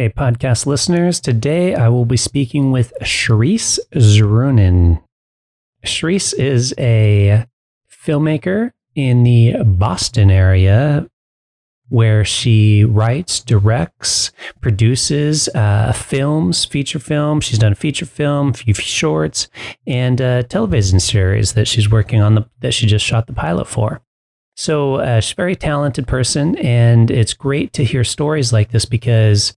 Hey, podcast listeners. Today I will be speaking with Sharisse Zeroonian. Sharisse is a filmmaker in the Boston area where she writes, directs, produces uh, films, feature films. She's done a feature film, a few shorts, and a television series that she's working on the, that she just shot the pilot for. So uh, she's a very talented person, and it's great to hear stories like this because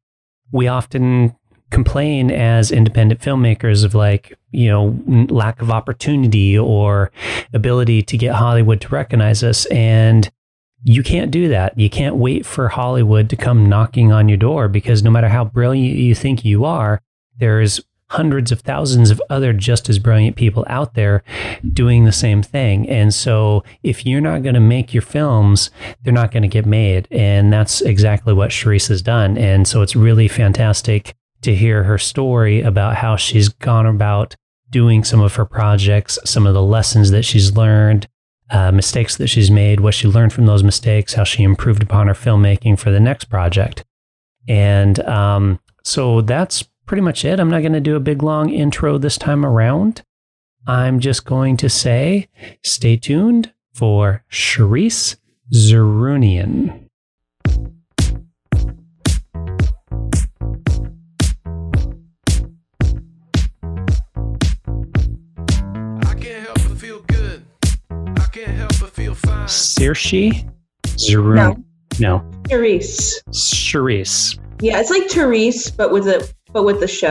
we often complain as independent filmmakers of like you know lack of opportunity or ability to get Hollywood to recognize us and you can't do that. You can't wait for Hollywood to come knocking on your door because no matter how brilliant you think you are, there's hundreds of thousands of other just as brilliant people out there doing the same thing. And so if you're not going to make your films, they're not going to get made. And that's exactly what Sharisse has done. And so it's really fantastic to hear her story about how she's gone about doing some of her projects, some of the lessons that she's learned, uh, mistakes that she's made, what she learned from those mistakes, how she improved upon her filmmaking for the next project. And um, so that's pretty much it. I'm not going to do a big long intro this time around. I'm just going to say stay tuned for Sharisse Zeroonian. Saoirse Zerun. No. No. Therese. Sharisse. Yeah, it's like Therese, but with a but with the sh.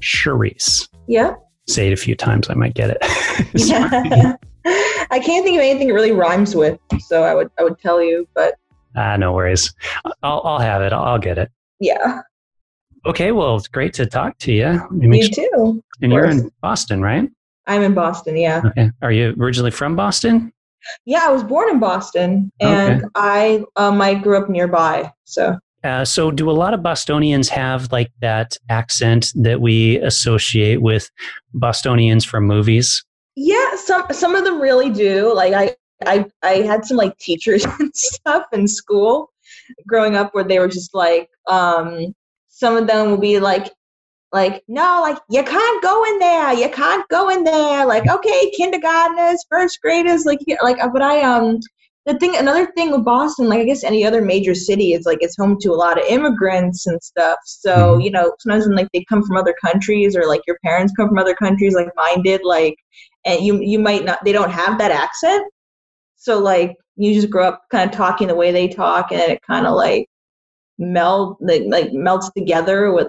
Sharisse. Yeah. Say it a few times, I might get it. Yeah. I can't think of anything it really rhymes with, so I would I would tell you, but ah, no worries. I'll, I'll have it. I'll get it. yeah, Okay, well, it's great to talk to you. you too. and you're in Boston, right? I'm in Boston. Yeah, Okay. Are you originally from Boston? yeah. I was born in Boston, and I um I grew up nearby. So Uh, so, do a lot of Bostonians have like that accent that we associate with Bostonians from movies? yeah, some some of them really do. Like I I I had some like teachers and stuff in school growing up where they were just like um some of them will be like like no like you can't go in there you can't go in there like okay kindergartners first graders like like but i um the thing another thing with boston like i guess any other major city is like it's home to a lot of immigrants and stuff so Mhm. you know sometimes when like they come from other countries or like your parents come from other countries like mine did like and you you might not they don't have that accent so like you just grow up kind of talking the way they talk and it kind of like meld like, like melts together with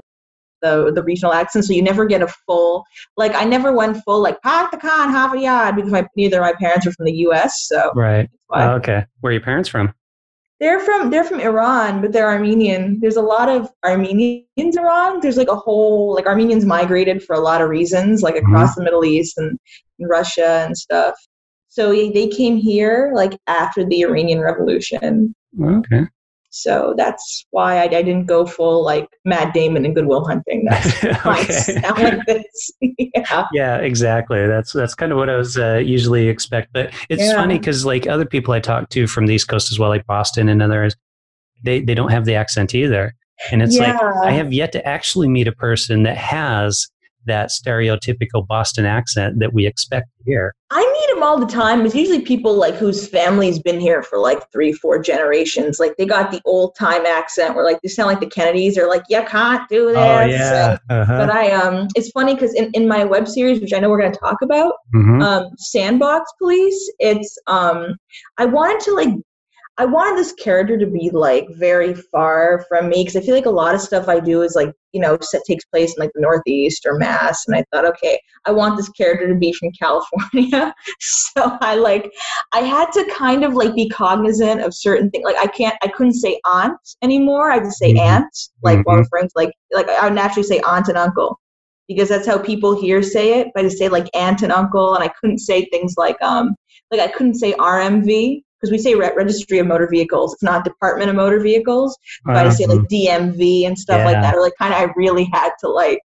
the the regional accent so you never get a full like i never went full like park the car half a yard because my neither my parents are from the us so Right. Oh, okay. Where are your parents from? they're from they're from iran but they're armenian there's a lot of armenians in iran there's like a whole like armenians migrated for a lot of reasons like mm-hmm. across the middle east and, and russia and stuff so they they came here like after the iranian revolution Okay. So that's why I, I didn't go full like Matt Damon and Good Will Hunting. That's okay. like this. yeah. Yeah, exactly. That's that's kind of what I was uh, usually expect. But it's Yeah. funny because like other people I talk to from the East Coast as well, like Boston and others, they they don't have the accent either. And it's like I have yet to actually meet a person that has that stereotypical Boston accent that we expect to hear. I meet them all the time. It's usually people like whose family's been here for like three, four generations. Like they got the old time accent where like they sound like the Kennedys or like, you can't do this. And- Uh-huh. but I um it's funny because in, in my web series, which I know we're gonna talk about, Mhm. um, Sandbox Police. It's um, I wanted to like, I wanted this character to be like very far from me because I feel like a lot of stuff I do is like you know set, takes place in like the Northeast or Mass, and I thought, okay, I want this character to be from California, so I like, I had to kind of like be cognizant of certain things. Like I can't, I couldn't say aunt anymore. I just say Mhm. aunt, like while Mhm. referring to like, like I would naturally say aunt and uncle because that's how people here say it. But I just say like aunt and uncle, and I couldn't say things like um like I couldn't say RMV because we say Re- Registry of Motor Vehicles. It's not Department of Motor Vehicles. But I say like DMV and stuff like Uh-huh. That. Or like kind of I really had to like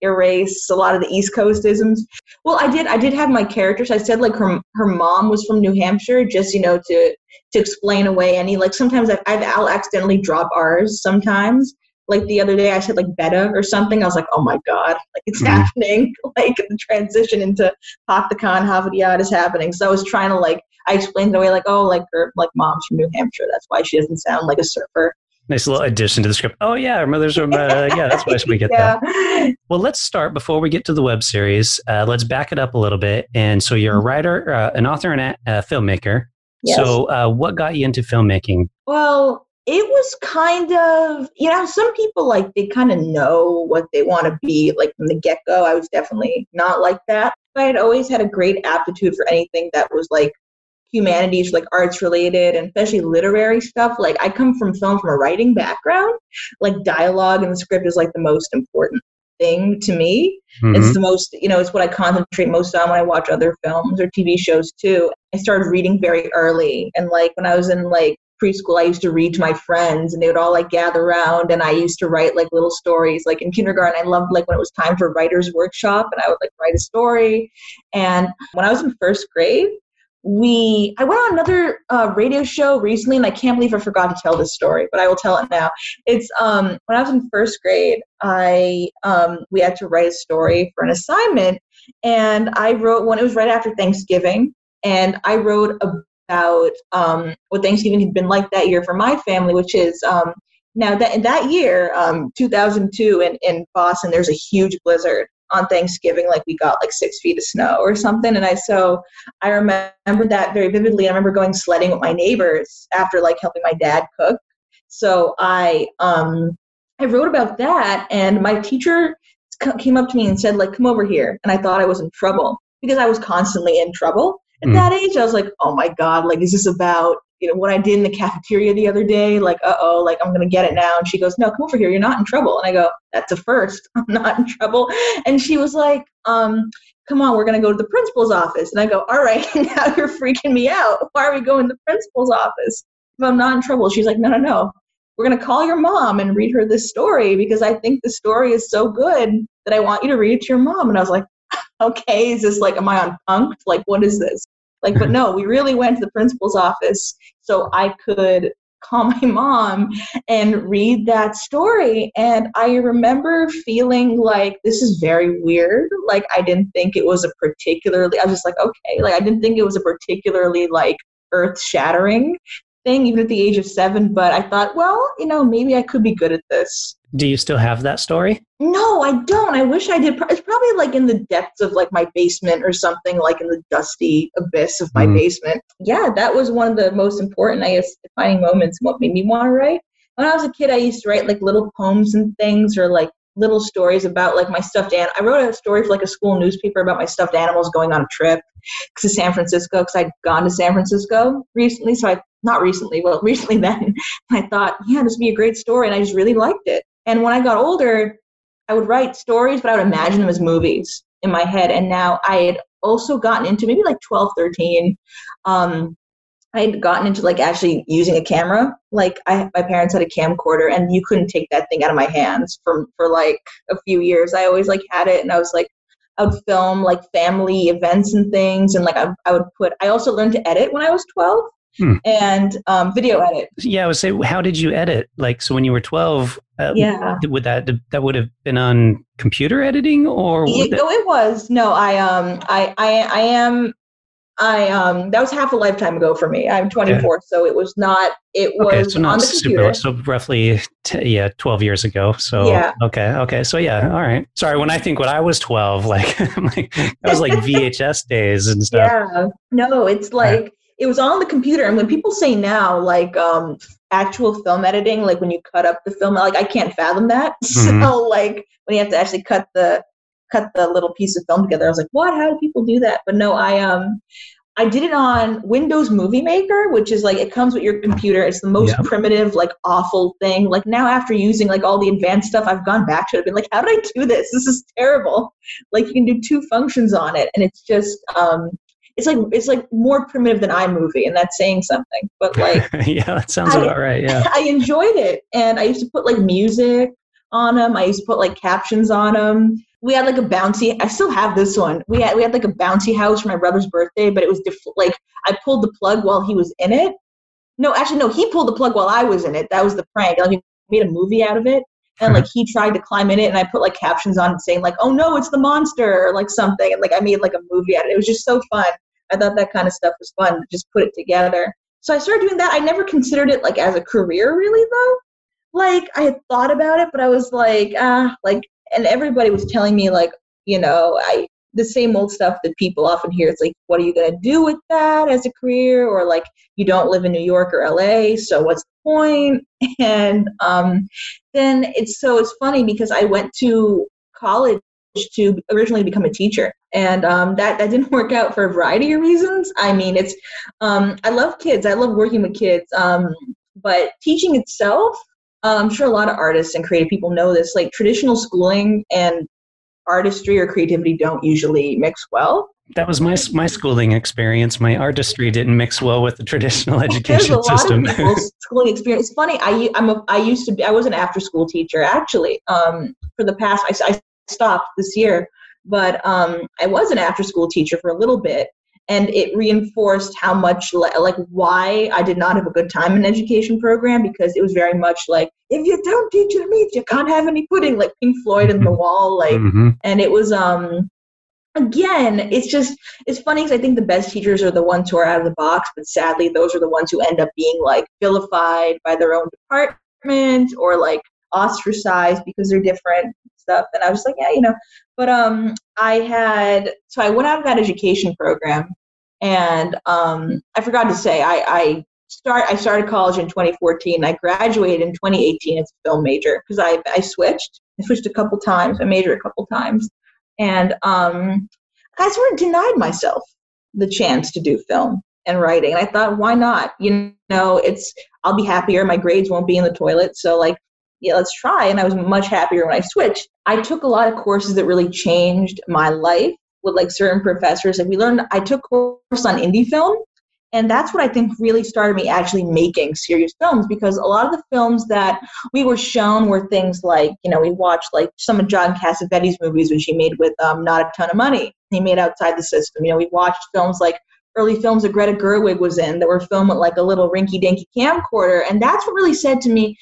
erase a lot of the East Coast isms. Well, I did. I did have my characters. I said like her her mom was from New Hampshire, just you know to to explain away any like sometimes I, I've I'll accidentally drop R's sometimes like the other day I said like beta or something. I was like, oh my god, like it's Mhm. happening. like the transition into Paktakan Havadiyat is happening. So I was trying to like I explained it away like, oh, like her like mom's from New Hampshire. That's why she doesn't sound like a surfer. Nice little addition to the script. Oh yeah, our mother's from. Uh, yeah, that's why we get that. Well, let's start before we get to the web series. Uh, let's back it up a little bit. And so you're a writer, uh, an author, and a filmmaker. Yes. So uh, what got you into filmmaking? Well, it was kind of, you know, some people like they kind of know what they want to be like from the get go. I was definitely not like that. But I had always had a great aptitude for anything that was like humanities, like arts related, and especially literary stuff. Like I come from film from a writing background. Like dialogue and the script is like the most important thing to me. Mhm. It's the most, you know, it's what I concentrate most on when I watch other films or TV shows too. I started reading very early. And like when I was in like preschool, I used to read to my friends and they would all like gather around and I used to write like little stories. Like in kindergarten, I loved like when it was time for writer's workshop and I would like write a story. And when I was in first grade, we I went on another uh, radio show recently, and I can't believe I forgot to tell this story, but I will tell it now. It's um, when I was in first grade, I um, we had to write a story for an assignment, and I wrote one. It was right after Thanksgiving, and I wrote about um, what Thanksgiving had been like that year for my family, which is um, now that in that year, um, 2002, in in Boston, there's a huge blizzard on Thanksgiving, like we got like six feet of snow or something, and I so I remember that very vividly. I remember going sledding with my neighbors after like helping my dad cook. So I um I wrote about that, and my teacher came up to me and said like, "Come over here," and I thought I was in trouble because I was constantly in trouble. At Mm. that age, I was like, "Oh my god! Like, is this about you know what I did in the cafeteria the other day? Like, uh oh, like I'm gonna get it now." And she goes, "No, come over here. You're not in trouble." And I go, "That's a first. I'm not in trouble." And she was like, um, come on, we're to go to the principal's office. And I go, all right, now you're freaking me out. Why are we going to the principal's office if I'm not in trouble? She's like, no, no, no. We're to call your mom and read her this story because I think the story is so good that I want you to read it to your mom. And I was like, okay, is this like, am I on punked? Like, what is this? Like, but no, we really went to the principal's office so I could call my mom and read that story. And I remember feeling like this is very weird. Like I didn't think it was a particularly I was just like, okay, like I didn't think it was a particularly like earth shattering thing, even at the age of seven, but I thought, well, you know, maybe I could be good at this. Do you still have that story? No, I don't. I wish I did. It's probably like in the depths of like my basement or something, like in the dusty abyss of my Mm. basement. Yeah, that was one of the most important, I guess, defining moments. What made me want to write. When I was a kid, I used to write like little poems and things, or like little stories about like my stuffed animal. I wrote a story for like a school newspaper about my stuffed animals going on a trip to San Francisco because I'd gone to San Francisco recently. So I not recently, well, recently then. I thought, yeah, this would be a great story, and I just really liked it. And when I got older, I would write stories, but I would imagine them as movies in my head. And now I had also gotten into maybe like 12, 13. Um, I had gotten into like actually using a camera. Like I, my parents had a camcorder, and you couldn't take that thing out of my hands for for like a few years. I always like had it, and I was like, I would film like family events and things, and like I, I would put. I also learned to edit when I was 12, Hmm. and um, video edit. Yeah, I would say, how did you edit? Like, so when you were 12, uh, Yeah. would that that would have been on computer editing or? It, that- oh, it was. No, I um, I, I, I am, I um, that was half a lifetime ago for me. I'm 24, so it was not. It was okay, so on not the computer. super. So roughly, t- yeah, 12 years ago. So Yeah. okay, okay, so yeah, all right. Sorry, when I think when I was 12, like, like that was like VHS days and stuff. Yeah. No, it's like it was on the computer, and when people say now, like um, actual film editing, like when you cut up the film, like I can't fathom that. Mhm. So like when you have to actually cut the cut the little piece of film together, I was like, what? How do people do that? But no, I um. I did it on Windows Movie Maker, which is like it comes with your computer. It's the most Yeah. primitive, like awful thing. Like now, after using like all the advanced stuff, I've gone back to it. I've been like, how did I do this? This is terrible. Like you can do two functions on it, and it's just um, it's like it's like more primitive than iMovie, and that's saying something. But like yeah, that sounds I- about right. Yeah. I enjoyed it, and I used to put like music on them. I used to put like captions on them. We had like a bouncy. I still have this one. We had we had like a bouncy house for my brother's birthday, but it was diff- like I pulled the plug while he was in it. No, actually, no. He pulled the plug while I was in it. That was the prank. Like we made a movie out of it. and like he tried to climb in it and i put like captions on it saying like oh no it's the monster or like something and like i made like a movie out of it it was just so fun i thought that kind of stuff was fun just put it together so i started doing that i never considered it like as a career really though like i had thought about it but i was like ah like and everybody was telling me like you know i the same old stuff that people often hear. It's like, what are you going to do with that as a career? Or like, you don't live in New York or LA, so what's the point? And um, then it's so it's funny because I went to college to originally become a teacher, and um, that that didn't work out for a variety of reasons. I mean, it's um, I love kids, I love working with kids, um, but teaching itself. Uh, I'm sure a lot of artists and creative people know this. Like traditional schooling and artistry or creativity don't usually mix well. That was my my schooling experience. My artistry didn't mix well with the traditional education system. Schooling experience. It's funny. I I'm a, I used to be. I was an after school teacher actually. Um, for the past I, I stopped this year, but um, I was an after school teacher for a little bit, and it reinforced how much like why I did not have a good time in education program because it was very much like if you don't teach the meat you can't have any pudding like Pink Floyd in the mm-hmm. wall like mm-hmm. and it was um again it's just it's funny because I think the best teachers are the ones who are out of the box but sadly those are the ones who end up being like vilified by their own department or like ostracized because they're different stuff and I was like yeah you know but um I had so I went out of that education program and um, I forgot to say, I, I start I started college in 2014. I graduated in 2018 as a film major because I I switched. I switched a couple times. I majored a couple times, and um, I sort of denied myself the chance to do film and writing. And I thought, why not? You know, it's I'll be happier. My grades won't be in the toilet. So like, yeah, let's try. And I was much happier when I switched. I took a lot of courses that really changed my life with like certain professors. Like we learned, I took course on indie film, and that's what I think really started me actually making serious films because a lot of the films that we were shown were things like, you know, we watched like some of John Cassavetes' movies, which he made with um, Not a Ton of Money. He made Outside the System. You know, we watched films like early films that Greta Gerwig was in that were filmed with like a little rinky dinky camcorder. And that's what really said to me,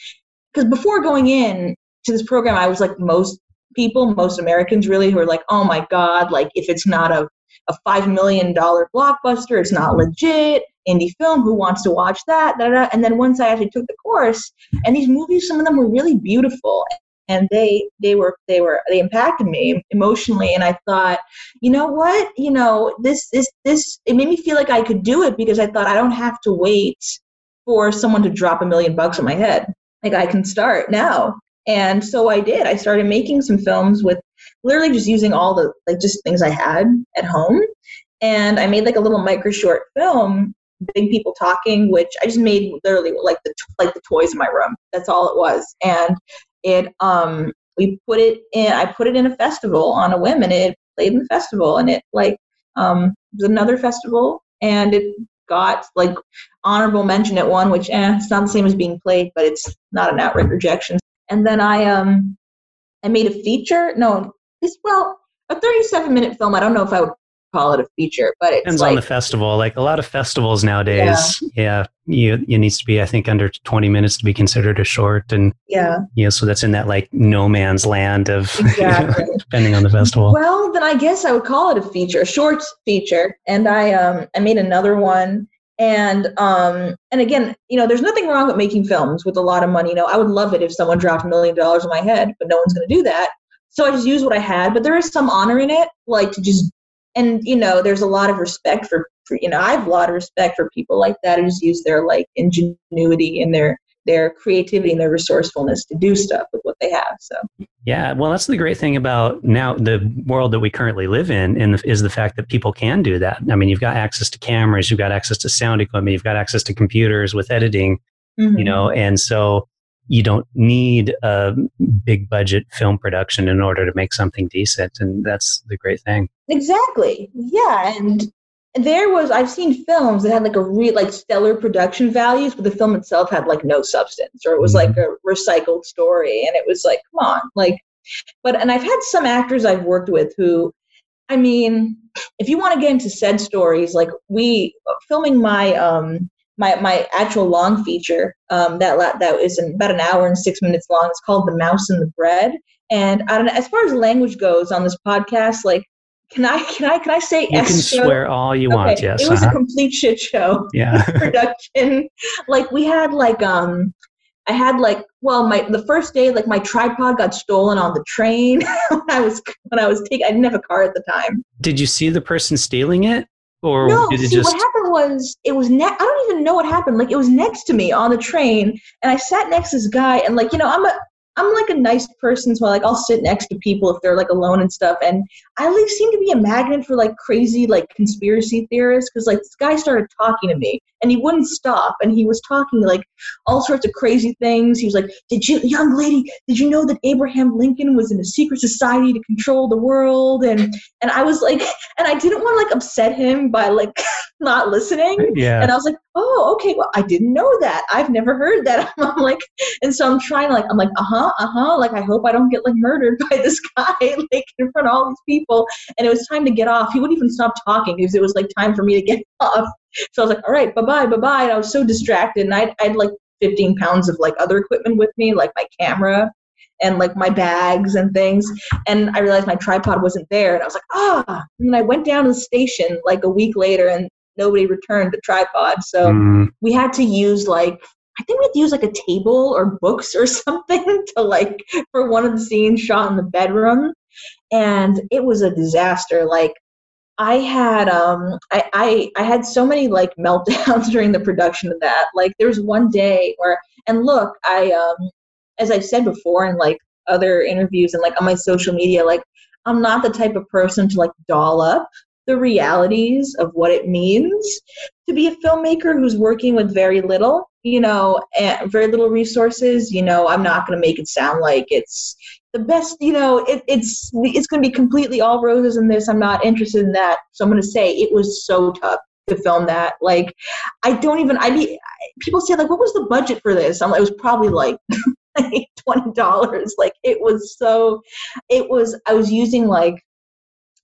because before going in to this program, I was like most people, most Americans really, who are like, oh my God, like if it's not a, a $5 million blockbuster, it's not legit. Indie film, who wants to watch that? Da, da. And then once I actually took the course, and these movies, some of them were really beautiful and they they were they were they impacted me emotionally and i thought you know what you know this this this it made me feel like i could do it because i thought i don't have to wait for someone to drop a million bucks on my head like i can start now and so I did. I started making some films with literally just using all the like just things I had at home. And I made like a little micro short film, Big People Talking, which I just made literally like the like the toys in my room. That's all it was. And it um we put it in I put it in a festival on a whim and it played in the festival and it like um was another festival and it got like honorable mention at one, which eh, it's not the same as being played, but it's not an outright rejection and then I um I made a feature. No, it's well a 37 minute film. I don't know if I would call it a feature, but it depends like, on the festival. Like a lot of festivals nowadays, yeah, yeah you, it needs to be I think under 20 minutes to be considered a short, and yeah, yeah, so that's in that like no man's land of exactly. depending on the festival. Well, then I guess I would call it a feature, a short feature, and I um I made another one and um and again you know there's nothing wrong with making films with a lot of money you know i would love it if someone dropped a million dollars on my head but no one's going to do that so i just use what i had but there is some honor in it like to just and you know there's a lot of respect for, for you know i have a lot of respect for people like that who just use their like ingenuity and their their creativity and their resourcefulness to do stuff with what they have. So yeah, well, that's the great thing about now the world that we currently live in, and is the fact that people can do that. I mean, you've got access to cameras, you've got access to sound equipment, you've got access to computers with editing, mm-hmm. you know, and so you don't need a big budget film production in order to make something decent and that's the great thing exactly yeah and there was I've seen films that had like a real like stellar production values, but the film itself had like no substance, or it was mm-hmm. like a recycled story, and it was like, come on, like. But and I've had some actors I've worked with who, I mean, if you want to get into said stories, like we filming my um my my actual long feature um, that la- that is about an hour and six minutes long. It's called "The Mouse and the Bread." And I don't know, as far as language goes on this podcast, like can I can I can I say you can swear all you okay. want? Yes, it was uh-huh. a complete shit show. Yeah, production. Like we had like um, I had like well my the first day like my tripod got stolen on the train when I was when I was taking I didn't have a car at the time. Did you see the person stealing it? Or no, see, just... what happened was it was ne- I don't even know what happened. Like it was next to me on the train, and I sat next to this guy, and like you know, I'm a I'm like a nice person, so like I'll sit next to people if they're like alone and stuff. And I like seem to be a magnet for like crazy like conspiracy theorists because like this guy started talking to me and he wouldn't stop and he was talking like all sorts of crazy things. He was like, "Did you, young lady, did you know that Abraham Lincoln was in a secret society to control the world?" And and I was like, and I didn't want to like upset him by like not listening. Yeah. And I was like, "Oh, okay. Well, I didn't know that. I've never heard that." I'm like, and so I'm trying like I'm like, "Uh huh." uh huh. Like, I hope I don't get like murdered by this guy, like in front of all these people. And it was time to get off. He wouldn't even stop talking because it was like time for me to get off. So I was like, all right, bye bye, bye bye. And I was so distracted. And I'd, I'd like 15 pounds of like other equipment with me, like my camera and like my bags and things. And I realized my tripod wasn't there. And I was like, ah. And I went down to the station like a week later and nobody returned the tripod. So mm. we had to use like I think we had to use like a table or books or something to like for one of the scenes shot in the bedroom. And it was a disaster. Like I had um I, I I had so many like meltdowns during the production of that. Like there was one day where and look, I um as I've said before in like other interviews and like on my social media, like I'm not the type of person to like doll up the realities of what it means to be a filmmaker who's working with very little, you know, and very little resources. You know, I'm not going to make it sound like it's the best. You know, it, it's it's going to be completely all roses in this. I'm not interested in that. So I'm going to say it was so tough to film that. Like, I don't even. I be people say like, what was the budget for this? I'm like, it was probably like. twenty dollars like it was so it was i was using like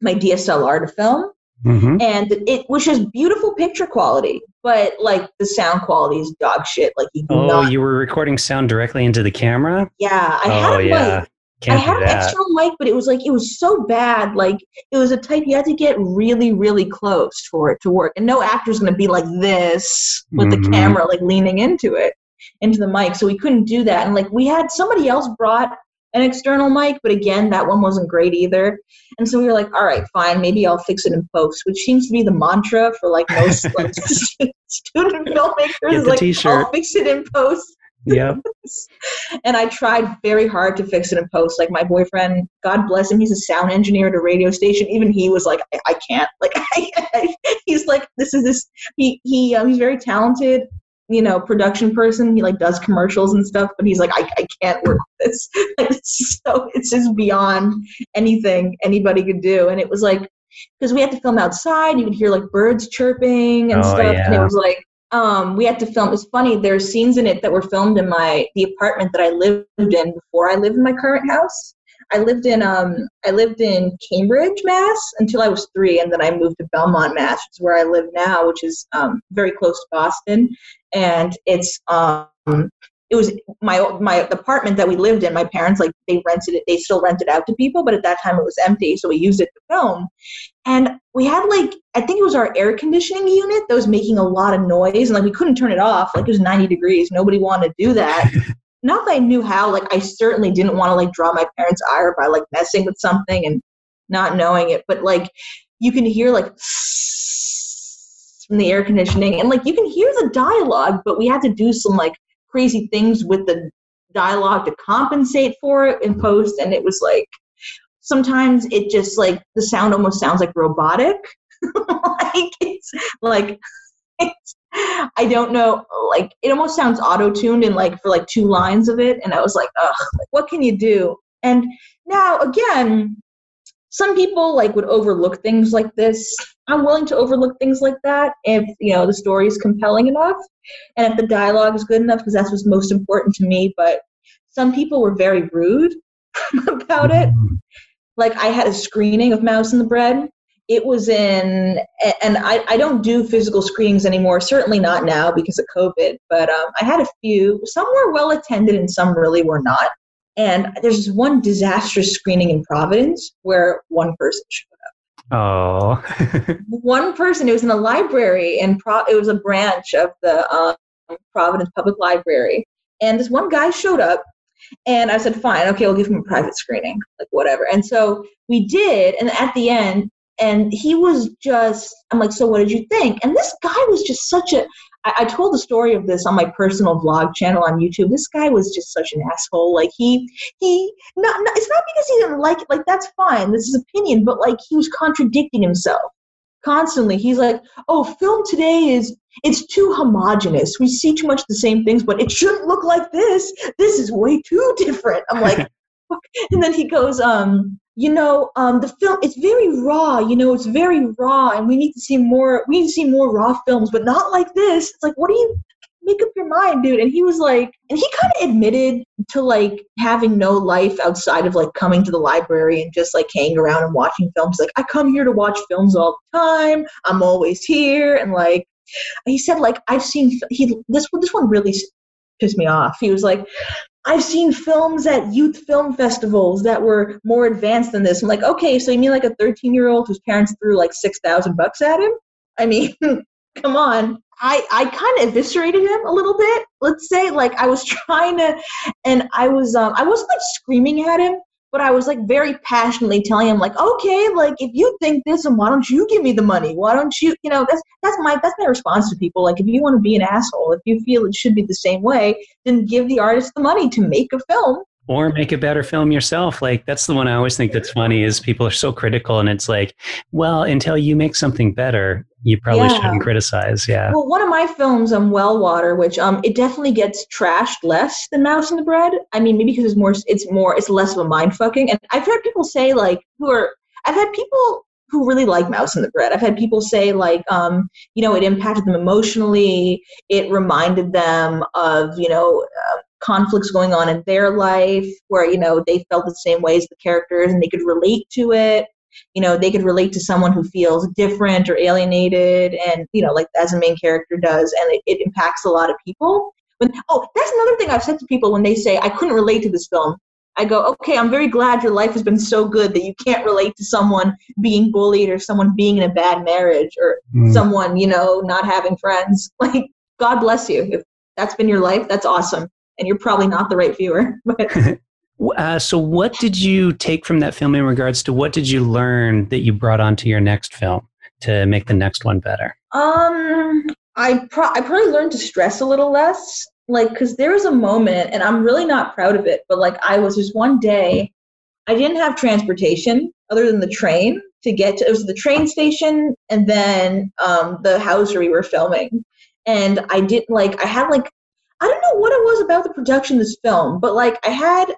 my DSLR to film. Mm-hmm. And it was just beautiful picture quality, but like the sound quality is dog shit. Like you oh, not- you were recording sound directly into the camera. Yeah, I oh, had yeah. Like, Can't I had an external mic, but it was like it was so bad. Like it was a type you had to get really, really close for it to work, and no actor's going to be like this with mm-hmm. the camera like leaning into it, into the mic. So we couldn't do that. And like we had somebody else brought an external mic, but again, that one wasn't great either. And so we were like, all right, fine, maybe I'll fix it in post, which seems to be the mantra for like most like student filmmakers. like, t-shirt. I'll fix it in post. Yep. and I tried very hard to fix it in post. Like my boyfriend, God bless him, he's a sound engineer at a radio station. Even he was like, I, I can't. Like, I, he's like, this is this. He he um, he's very talented you know, production person. He like does commercials and stuff, but he's like, I, I can't work with this. Like, it's so it's just beyond anything anybody could do. And it was like, because we had to film outside, you could hear like birds chirping and oh, stuff. Yeah. And it was like, um, we had to film. It's funny. There's scenes in it that were filmed in my the apartment that I lived in before I lived in my current house. I lived in um I lived in Cambridge, Mass, until I was three, and then I moved to Belmont, Mass, which is where I live now, which is um, very close to Boston, and it's um it was my my apartment that we lived in. My parents like they rented it. They still rent it out to people, but at that time it was empty, so we used it to film. And we had like I think it was our air conditioning unit that was making a lot of noise, and like we couldn't turn it off. Like it was 90 degrees. Nobody wanted to do that. not that I knew how, like I certainly didn't want to like draw my parents' ire by like messing with something and not knowing it, but like you can hear like from the air conditioning and like you can hear the dialogue, but we had to do some like crazy things with the dialogue to compensate for it in post and it was like sometimes it just like the sound almost sounds like robotic. Like it's like I don't know, like it almost sounds auto-tuned in like for like two lines of it, and I was like, ugh, what can you do? And now again, some people like would overlook things like this. I'm willing to overlook things like that if you know the story is compelling enough, and if the dialogue is good enough, because that's what's most important to me. But some people were very rude about it. Mm-hmm. Like I had a screening of Mouse and the Bread, it was in and I, I don't do physical screenings anymore certainly not now because of covid but um, i had a few some were well attended and some really were not and there's this one disastrous screening in providence where one person showed up oh one person it was in a library and Pro- it was a branch of the um, providence public library and this one guy showed up and I said, fine, okay, we'll give him a private screening, like whatever. And so we did. And at the end, and he was just i'm like so what did you think? And this guy was just such a I, I told the story of this on my personal vlog channel on youtube. This guy was just such an asshole. Like he he not, not it's not because he didn't like it like that's fine. This is opinion but like he was contradicting himself constantly. He's like oh film today is it's too homogenous. We see too much the same things but it shouldn't look like this. This is way too different. I'm like and then he goes um you know, um, the film it's very raw. You know, it's very raw, and we need to see more. We need to see more raw films, but not like this. It's like, what do you make up your mind, dude? And he was like, and he kind of admitted to like having no life outside of like coming to the library and just like hanging around and watching films. Like, I come here to watch films all the time. I'm always here, and like he said, like I've seen he this this one really pissed me off. He was like, I've seen films at youth film festivals that were more advanced than this. I'm like, okay, so you mean like a 13 year old whose parents threw like 6,000 bucks at him? I mean, come on. I, I kind of eviscerated him a little bit. Let's say like I was trying to, and I was um I wasn't like screaming at him, but I was like very passionately telling him like, okay, like if you think this, and why don't you give me the money? Why don't you, you know, that's that's my that's my response to people. Like if you want to be an asshole, if you feel it should be the same way, then give the artist the money to make a film or make a better film yourself. Like that's the one i always think that's funny is people are so critical and it's like well until you make something better you probably yeah. shouldn't criticize. Yeah. Well one of my films um well water which um it definitely gets trashed less than mouse and the bread. I mean maybe because it's more it's more it's less of a mind fucking. And i've heard people say like who are i've had people who really like mouse and the bread. I've had people say like um you know it impacted them emotionally. It reminded them of you know uh, conflicts going on in their life where you know they felt the same way as the characters and they could relate to it. You know they could relate to someone who feels different or alienated and you know like as a main character does and it, it impacts a lot of people. When, oh that's another thing i've said to people when they say i couldn't relate to this film. I go okay i'm very glad your life has been so good that you can't relate to someone being bullied or someone being in a bad marriage or mm. someone you know not having friends. Like god bless you. If that's been your life that's awesome and you're probably not the right viewer. But uh, so, what did you take from that film in regards to what did you learn that you brought onto your next film to make the next one better? Um, I pro- I probably learned to stress a little less, like because there was a moment, and I'm really not proud of it, but like I was just one day, I didn't have transportation other than the train to get to. It was the train station and then um, the house where we were filming, and I didn't like I had like I don't know what it was about the production of this film, but like I had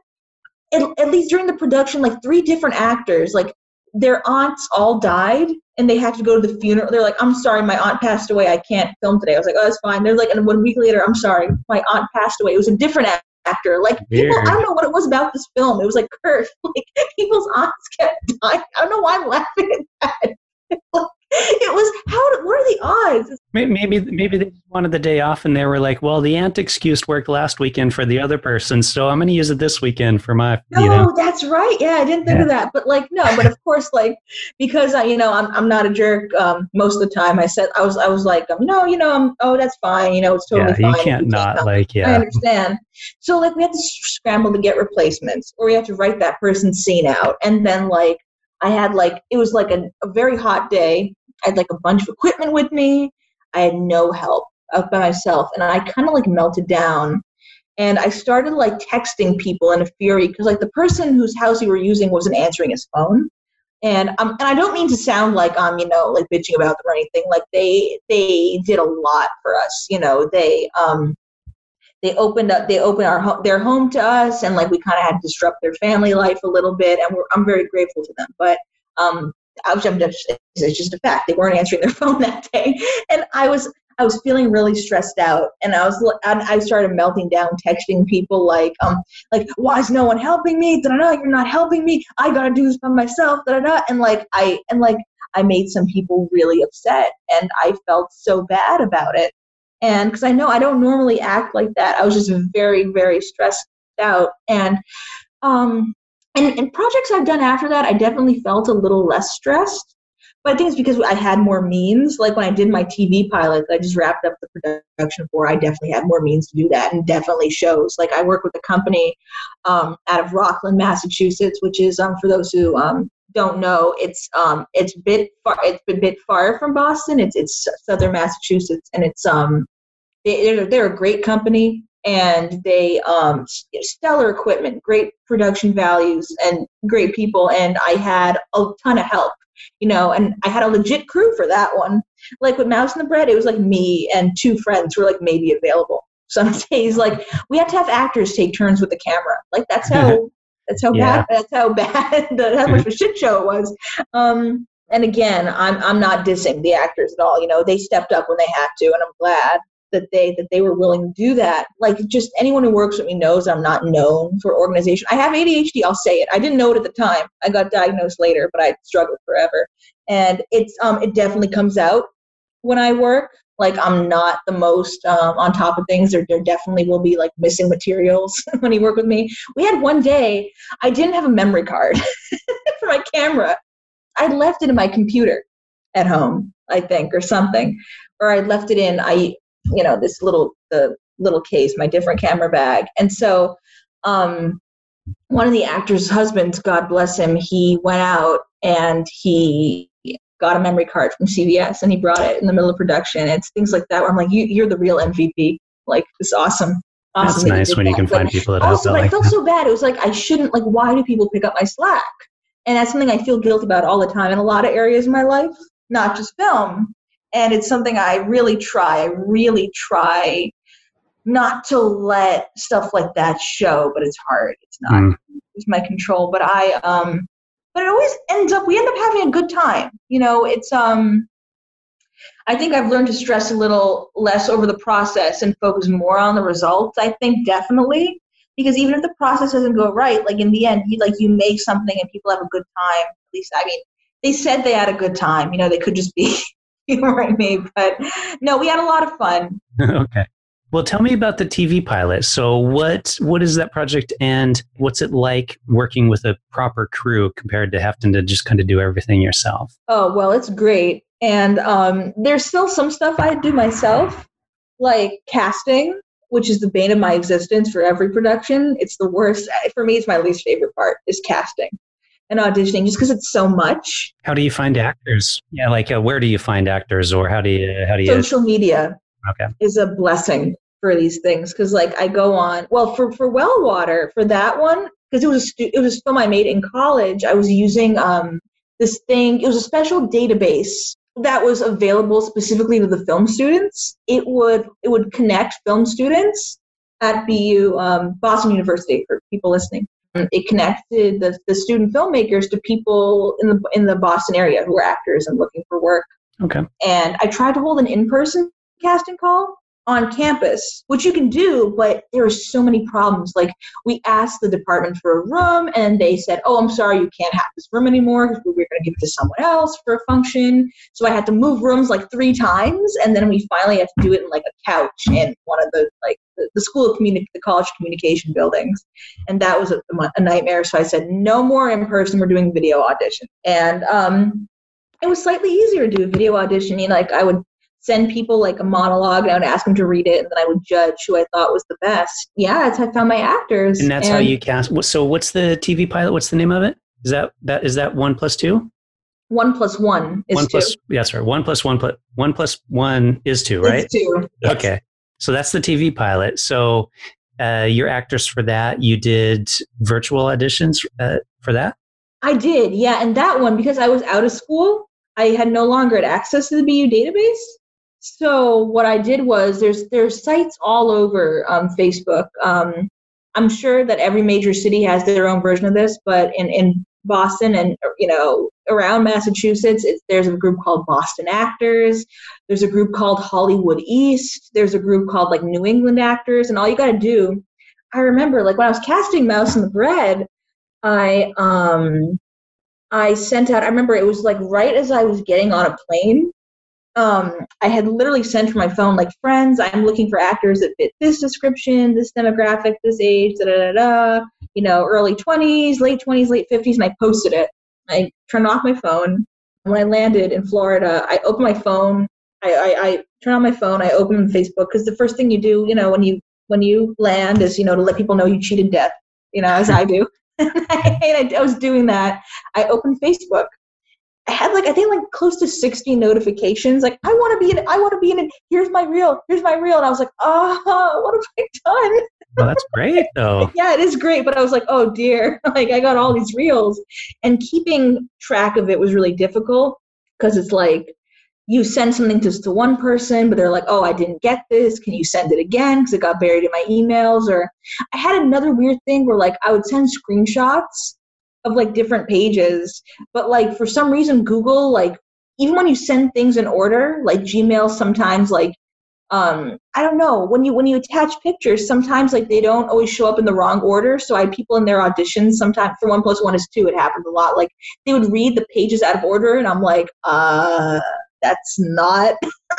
at, at least during the production, like three different actors, like their aunts all died and they had to go to the funeral. They're like, I'm sorry, my aunt passed away. I can't film today. I was like, oh, that's fine. They're like, and one week later, I'm sorry, my aunt passed away. It was a different actor. Like people, I don't know what it was about this film. It was like cursed. Like people's aunts kept dying. I don't know why I'm laughing at that. it was how what are the odds maybe maybe they wanted the day off and they were like well the aunt excuse worked last weekend for the other person so i'm going to use it this weekend for my no you know. that's right yeah i didn't think yeah. of that but like no but of course like because i you know i'm, I'm not a jerk um, most of the time i said i was i was like um, no you know i'm oh that's fine you know it's totally yeah, fine you can't not like yeah i understand so like we had to scramble to get replacements or we had to write that person's scene out and then like I had like it was like a, a very hot day I had like a bunch of equipment with me. I had no help out by myself. And I kind of like melted down. And I started like texting people in a fury because like the person whose house we were using wasn't answering his phone. And um, and I don't mean to sound like I'm, you know, like bitching about them or anything. Like they they did a lot for us. You know, they um they opened up they opened our home their home to us and like we kind of had to disrupt their family life a little bit and i'm very grateful to them but um it's just a fact. They weren't answering their phone that day, and I was I was feeling really stressed out, and I was I started melting down, texting people like um like why is no one helping me? Da da da. You're not helping me. I gotta do this by myself. Da da da. And like I and like I made some people really upset and I felt so bad about it. And because I know I don't normally act like that, I was just very, very stressed out. And um, and, projects I've done after that, I definitely felt a little less stressed. But I think it's because I had more means. Like when I did my TV pilot, I just wrapped up the production for. I definitely had more means to do that, and definitely shows. Like I work with a company um, out of Rockland, Massachusetts, which is um, for those who um, don't know, it's um, it's bit far. It's a bit far from Boston. It's it's southern Massachusetts, and it's um, they, they're, they're a great company and they um, stellar equipment, great production values, and great people. And I had a ton of help, you know, and I had a legit crew for that one. Like with Mouse and the Bread, it was like me and two friends who were like maybe available. Some days, like we had to have actors take turns with the camera. Like that's how that's how yeah. bad that's how bad how much of a shit show it was. Um, and again, I'm I'm not dissing the actors at all. You know, they stepped up when they had to, and I'm glad that they that they were willing to do that. Like just anyone who works with me knows I'm not known for organization. I have ADHD, I'll say it. I didn't know it at the time. I got diagnosed later, but I struggled forever. And it's um it definitely comes out when I work. Like I'm not the most um, on top of things. There, there definitely will be like missing materials when you work with me. We had one day I didn't have a memory card for my camera. I left it in my computer at home, I think, or something, or I left it in. I you know this little the little case my different camera bag and so um one of the actor's husbands god bless him he went out and he got a memory card from cvs and he brought it in the middle of production it's things like that where i'm like you, you're the real mvp like it's awesome Awesome That's nice when that. you can but find people that also, help. I felt so bad. It was like I shouldn't. Like, why do people pick up my slack? And that's something I feel guilty about all the time in a lot of areas of my life, not just film and it's something I really try. I really try not to let stuff like that show, but it's hard. It's not. Mm. It's my control. But I um but it always ends up we end up having a good time. You know, it's um I think I've learned to stress a little less over the process and focus more on the results. I think definitely because even if the process doesn't go right, like in the end, you like you make something and people have a good time. At least I mean, they said they had a good time. You know, they could just be humoring me. But no, we had a lot of fun. okay. Well, tell me about the TV pilot. So, what what is that project, and what's it like working with a proper crew compared to having to just kind of do everything yourself? Oh well, it's great, and um, there's still some stuff I do myself, like casting, which is the bane of my existence for every production. It's the worst for me. It's my least favorite part is casting and auditioning just because it's so much. How do you find actors? Yeah, like uh, where do you find actors, or how do you how do you? Social media okay. is a blessing for these things because like I go on. Well, for for Wellwater for that one because it was it was a film I made in college. I was using um this thing. It was a special database that was available specifically to the film students. It would it would connect film students at BU um, Boston University for people listening Mm-hmm. it connected the, the student filmmakers to people in the in the Boston area who were actors and looking for work. Okay. And I tried to hold an in-person casting call, on campus, which you can do, but there are so many problems. Like we asked the department for a room and they said, Oh, I'm sorry, you can't have this room anymore because we were going to give it to someone else for a function. So I had to move rooms like three times. And then we finally had to do it in like a couch in one of the like the, the school of communi- the college communication buildings. And that was a, a nightmare. So I said, no more in person. We're doing video audition. And, um, it was slightly easier to do a video audition. You know, like I would send people like a monologue and I would ask them to read it and then I would judge who I thought was the best. Yeah, that's how I found my actors. And that's and how you cast. So what's the TV pilot? What's the name of it? Is that that is that one plus two? One plus one is one two. Plus, yeah, sorry. One plus one plus one plus one is two, right? It's two. Okay. So that's the TV pilot. So uh, your actors for that, you did virtual auditions uh, for that? I did, yeah. And that one, because I was out of school, I had no longer had access to the BU database. So what I did was there's there's sites all over um, Facebook. Um, I'm sure that every major city has their own version of this, but in, in Boston and you know around Massachusetts, there's a group called Boston Actors. There's a group called Hollywood East. There's a group called like New England Actors, and all you got to do. I remember like when I was casting Mouse and the Bread, I um I sent out. I remember it was like right as I was getting on a plane. Um, I had literally sent from my phone like, "Friends, I'm looking for actors that fit this description, this demographic, this age, da da da da. You know, early 20s, late 20s, late 50s," and I posted it. I turned off my phone. When I landed in Florida, I opened my phone. I, I, I turn on my phone. I open Facebook because the first thing you do, you know, when you when you land is you know to let people know you cheated death. You know, as I do. and I, I was doing that. I opened Facebook. I had like I think like close to 60 notifications. Like I want to be in it. I want to be in it. Here's my reel. Here's my reel. And I was like, oh, what have I done? well, oh, that's great though. yeah, it is great. But I was like, oh dear, like I got all these reels, and keeping track of it was really difficult because it's like you send something to, to one person, but they're like, oh, I didn't get this. Can you send it again? Because it got buried in my emails. Or I had another weird thing where like I would send screenshots of like different pages, but like for some reason, Google, like, even when you send things in order, like Gmail sometimes like um i don't know when you when you attach pictures sometimes like they don't always show up in the wrong order so i had people in their auditions sometimes for one plus one is two it happens a lot like they would read the pages out of order and i'm like uh that's not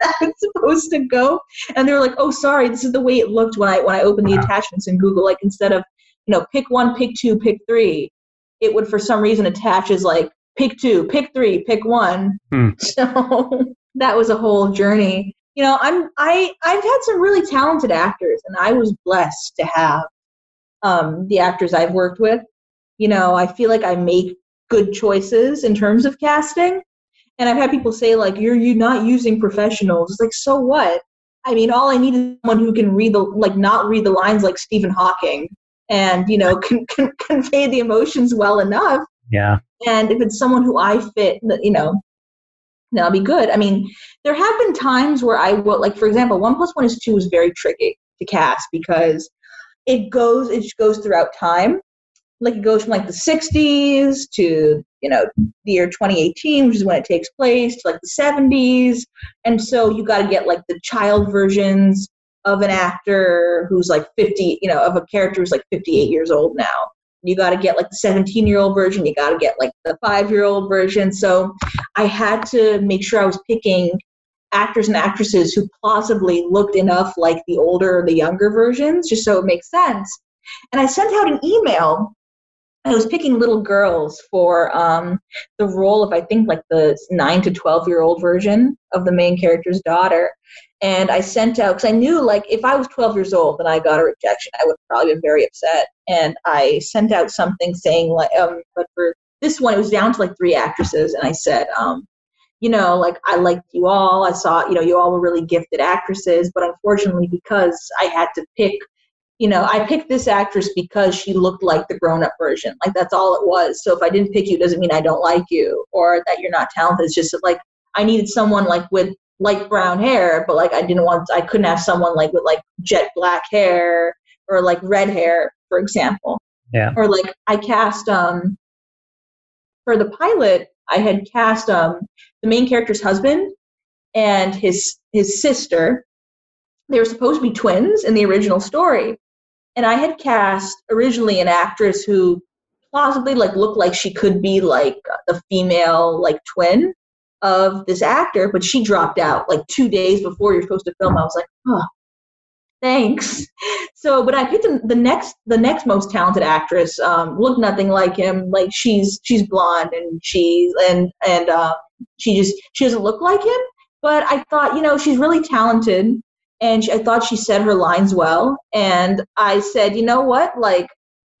that's supposed to go. And they were like, oh, sorry, this is the way it looked when I when I opened the attachments in Google. Like instead of you know pick one, pick two, pick three, it would for some reason attach as like pick two, pick three, pick one. Hmm. So that was a whole journey. You know, I'm I I've had some really talented actors, and I was blessed to have um, the actors I've worked with. You know, I feel like I make good choices in terms of casting and I've had people say like, "You're you not using professionals." It's like, so what? I mean, all I need is someone who can read the like not read the lines like Stephen Hawking, and you know can, can convey the emotions well enough. Yeah. And if it's someone who I fit, you know, that'll be good. I mean, there have been times where I will, like, for example, one plus one is two is very tricky to cast because it goes it goes throughout time like it goes from like the 60s to you know the year 2018 which is when it takes place to like the 70s and so you got to get like the child versions of an actor who's like 50 you know of a character who's like 58 years old now. You got to get like the 17 year old version you got to get like the 5 year old version. So i had to make sure i was picking actors and actresses who plausibly looked enough like the older or the younger versions just so it makes sense. And i sent out an email. I was picking little girls for um, the role of I think like the nine to twelve year old version of the main character's daughter, and I sent out because I knew like if I was twelve years old and I got a rejection, I would probably been very upset. And I sent out something saying like, um, but for this one, it was down to like three actresses, and I said, um, you know, like I liked you all. I saw, you know, you all were really gifted actresses, but unfortunately, because I had to pick you know, I picked this actress because she looked like the grown up version. Like that's all it was. So if I didn't pick you, doesn't mean I don't like you or that you're not talented. It's just that, like I needed someone like with light brown hair, but like I didn't want, I couldn't have someone like with like jet black hair or like red hair, for example. Yeah. Or like I cast um for the pilot, I had cast um the main character's husband and his his sister. They were supposed to be twins in the original story, and I had cast originally an actress who plausibly like looked like she could be like the female like twin of this actor, but she dropped out like two days before you're supposed to film. I was like, oh, thanks. So, but I picked the next the next most talented actress. Um, looked nothing like him. Like she's she's blonde and she's and and uh, she just she doesn't look like him. But I thought, you know, she's really talented and she, I thought she said her lines well. And I said, you know what, like,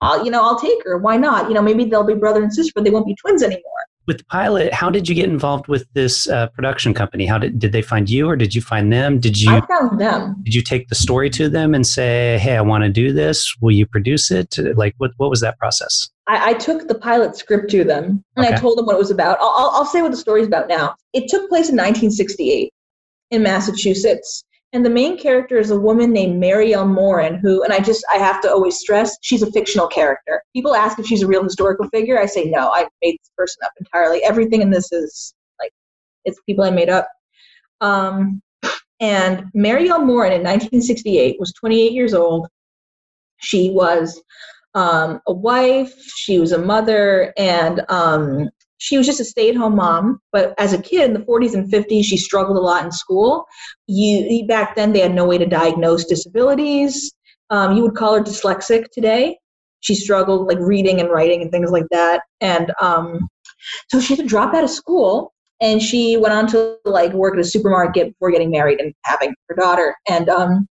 I'll, you know, I'll take her. Why not? You know, maybe they'll be brother and sister, but they won't be twins anymore. With pilot, how did you get involved with this uh, production company? How did did they find you, or did you find them? Did you? I found them. Did you take the story to them and say, "Hey, I want to do this. Will you produce it?" Like, what what was that process? I, I took the pilot script to them and okay. I told them what it was about. I'll, I'll, I'll say what the story's about now. It took place in 1968 in Massachusetts and the main character is a woman named Marielle Morin, who, and I just, I have to always stress, she's a fictional character. People ask if she's a real historical figure. I say, no, I made this person up entirely. Everything in this is like, it's people I made up. Um, and Marielle Morin in 1968 was 28 years old. She was um, a wife, she was a mother, and um, she was just a stay-at-home mom. But as a kid in the 40s and 50s, she struggled a lot in school. You back then they had no way to diagnose disabilities. Um, you would call her dyslexic today. She struggled like reading and writing and things like that, and um, so she had to drop out of school. And she went on to like work at a supermarket before getting married and having her daughter. And um,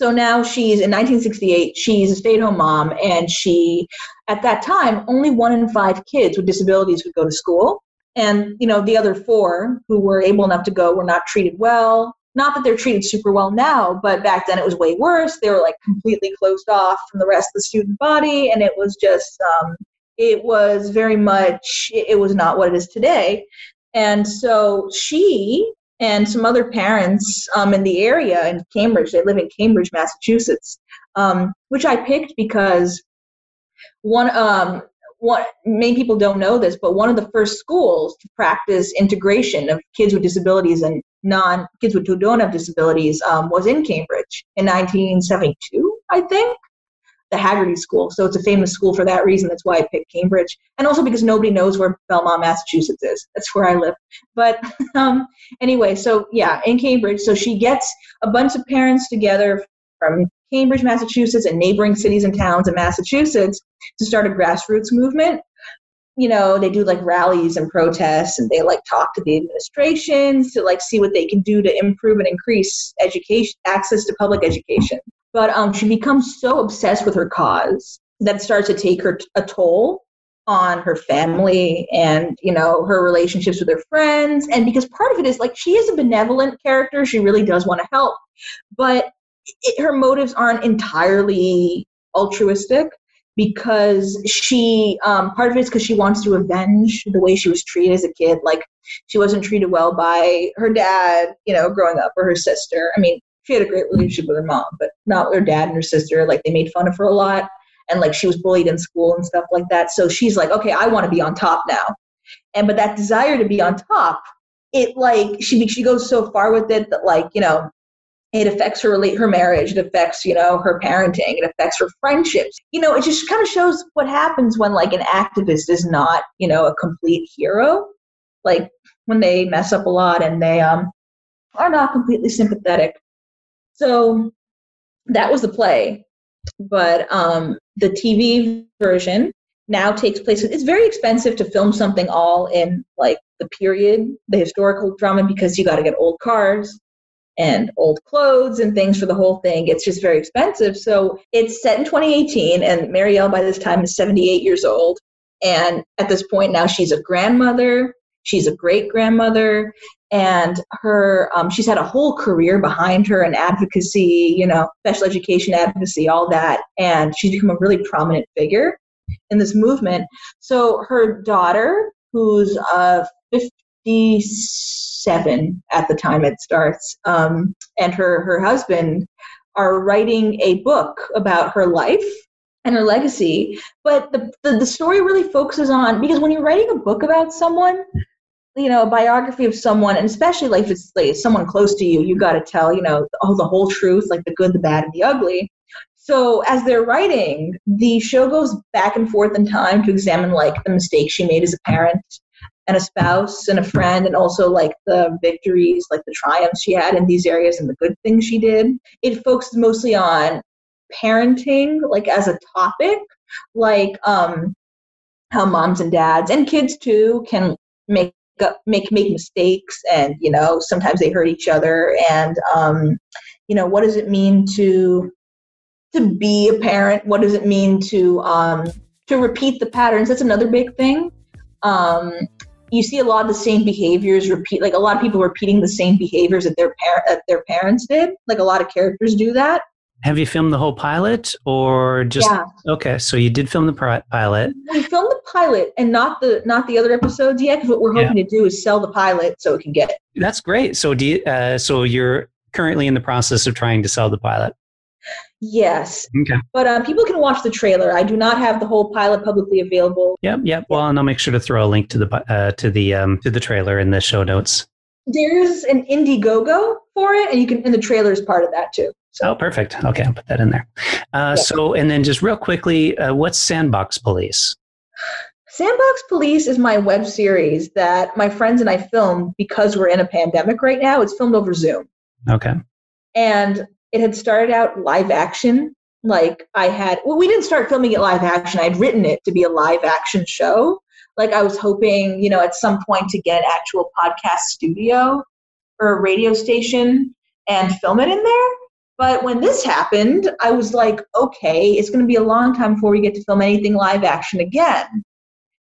so now she's in 1968, she's a stay at home mom, and she, at that time, only one in five kids with disabilities would go to school. And, you know, the other four who were able enough to go were not treated well. Not that they're treated super well now, but back then it was way worse. They were like completely closed off from the rest of the student body, and it was just, um, it was very much, it was not what it is today. And so she and some other parents um, in the area in Cambridge. They live in Cambridge, Massachusetts, um, which I picked because one um, one many people don't know this, but one of the first schools to practice integration of kids with disabilities and non kids with who don't have disabilities um, was in Cambridge in 1972, I think the Haggerty School. So it's a famous school for that reason. That's why I picked Cambridge. And also because nobody knows where Belmont, Massachusetts is. That's where I live. But um, anyway, so yeah, in Cambridge. So she gets a bunch of parents together from Cambridge, Massachusetts, and neighboring cities and towns in Massachusetts to start a grassroots movement. You know, they do like rallies and protests and they like talk to the administrations to like see what they can do to improve and increase education access to public education. But um, she becomes so obsessed with her cause that starts to take her t- a toll on her family and you know her relationships with her friends. And because part of it is like she is a benevolent character she really does want to help. But it, her motives aren't entirely altruistic because she um, part of it is because she wants to avenge the way she was treated as a kid. Like she wasn't treated well by her dad you know growing up or her sister. I mean she had a great relationship with her mom, but not with her dad and her sister. Like they made fun of her a lot, and like she was bullied in school and stuff like that. So she's like, okay, I want to be on top now, and but that desire to be on top, it like she she goes so far with it that like you know it affects her relate her marriage it affects you know her parenting it affects her friendships you know it just kind of shows what happens when like an activist is not you know a complete hero like when they mess up a lot and they um are not completely sympathetic so that was the play. But um, the TV version now takes place. It's very expensive to film something all in like the period, the historical drama, because you got to get old cars and old clothes and things for the whole thing. It's just very expensive. So it's set in 2018, and Marielle by this time is 78 years old. And at this point now, she's a grandmother. She's a great grandmother and her um, she's had a whole career behind her in advocacy you know special education advocacy all that and she's become a really prominent figure in this movement. So her daughter who's uh, 57 at the time it starts um, and her her husband are writing a book about her life and her legacy but the, the, the story really focuses on because when you're writing a book about someone you know, a biography of someone, and especially like if it's like someone close to you, you got to tell, you know, all the whole truth, like the good, the bad, and the ugly. So as they're writing, the show goes back and forth in time to examine like the mistakes she made as a parent and a spouse and a friend, and also like the victories, like the triumphs she had in these areas and the good things she did. It focuses mostly on parenting, like as a topic, like um, how moms and dads and kids too can make make make mistakes and you know sometimes they hurt each other. And um, you know what does it mean to to be a parent? What does it mean to um, to repeat the patterns? That's another big thing. Um, you see a lot of the same behaviors repeat like a lot of people repeating the same behaviors that their parent that their parents did. Like a lot of characters do that have you filmed the whole pilot or just yeah. okay? So you did film the pilot. We filmed the pilot and not the not the other episodes yet. Because what we're hoping yeah. to do is sell the pilot so it can get. That's great. So do you, uh, so you're currently in the process of trying to sell the pilot. Yes. Okay. But um, people can watch the trailer. I do not have the whole pilot publicly available. Yep. Yep. Well, and I'll make sure to throw a link to the uh, to the um, to the trailer in the show notes. There's an Indiegogo for it, and you can, and the trailer is part of that too. So. Oh, perfect. Okay, I'll put that in there. Uh. So, and then just real quickly, uh, what's Sandbox Police? Sandbox Police is my web series that my friends and I filmed because we're in a pandemic right now. It's filmed over Zoom. Okay. And it had started out live action. Like I had, well, we didn't start filming it live action. I'd written it to be a live action show. Like I was hoping, you know, at some point to get an actual podcast studio or a radio station and film it in there. But when this happened, I was like, okay, it's going to be a long time before we get to film anything live action again.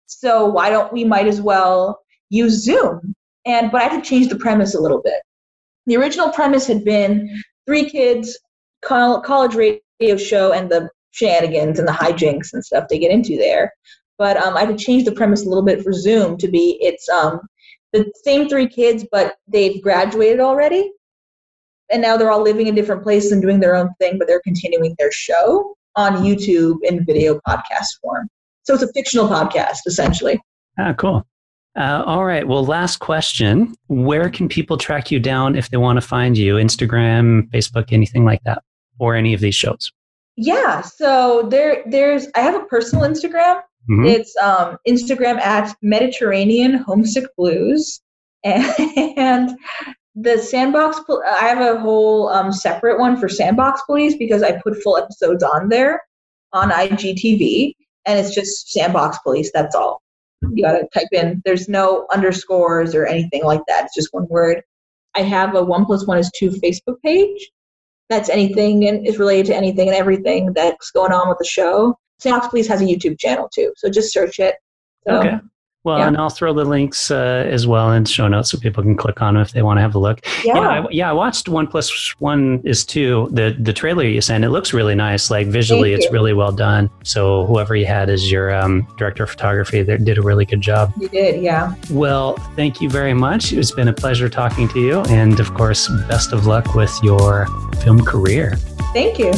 So why don't we might as well use Zoom? And but I had to change the premise a little bit. The original premise had been three kids, college radio show, and the shenanigans and the hijinks and stuff they get into there. But um, I had to change the premise a little bit for Zoom to be it's um, the same three kids, but they've graduated already and now they're all living in different places and doing their own thing, but they're continuing their show on YouTube in video podcast form. So it's a fictional podcast, essentially. Ah, cool. Uh, all right. Well, last question. Where can people track you down if they want to find you? Instagram, Facebook, anything like that, or any of these shows? Yeah. So there, there's. I have a personal Instagram. Mm-hmm. It's um, Instagram at Mediterranean Homesick Blues, and, and the sandbox i have a whole um, separate one for sandbox police because i put full episodes on there on igtv and it's just sandbox police that's all. You gotta type in there's no underscores or anything like that it's just one word. I have a one plus one is two facebook page. That's anything and is related to anything and everything that's going on with the show. Sandbox police has a youtube channel too so just search it. So, okay well, yeah. and I'll throw the links uh, as well in show notes so people can click on them if they want to have a look. Yeah, yeah I, yeah, I watched One Plus One is Two, the the trailer you sent. It looks really nice. Like visually, it's really well done. So whoever you had as your um, director of photography, they did a really good job. You did, yeah. Well, thank you very much. It's been a pleasure talking to you, and of course, best of luck with your film career. Thank you.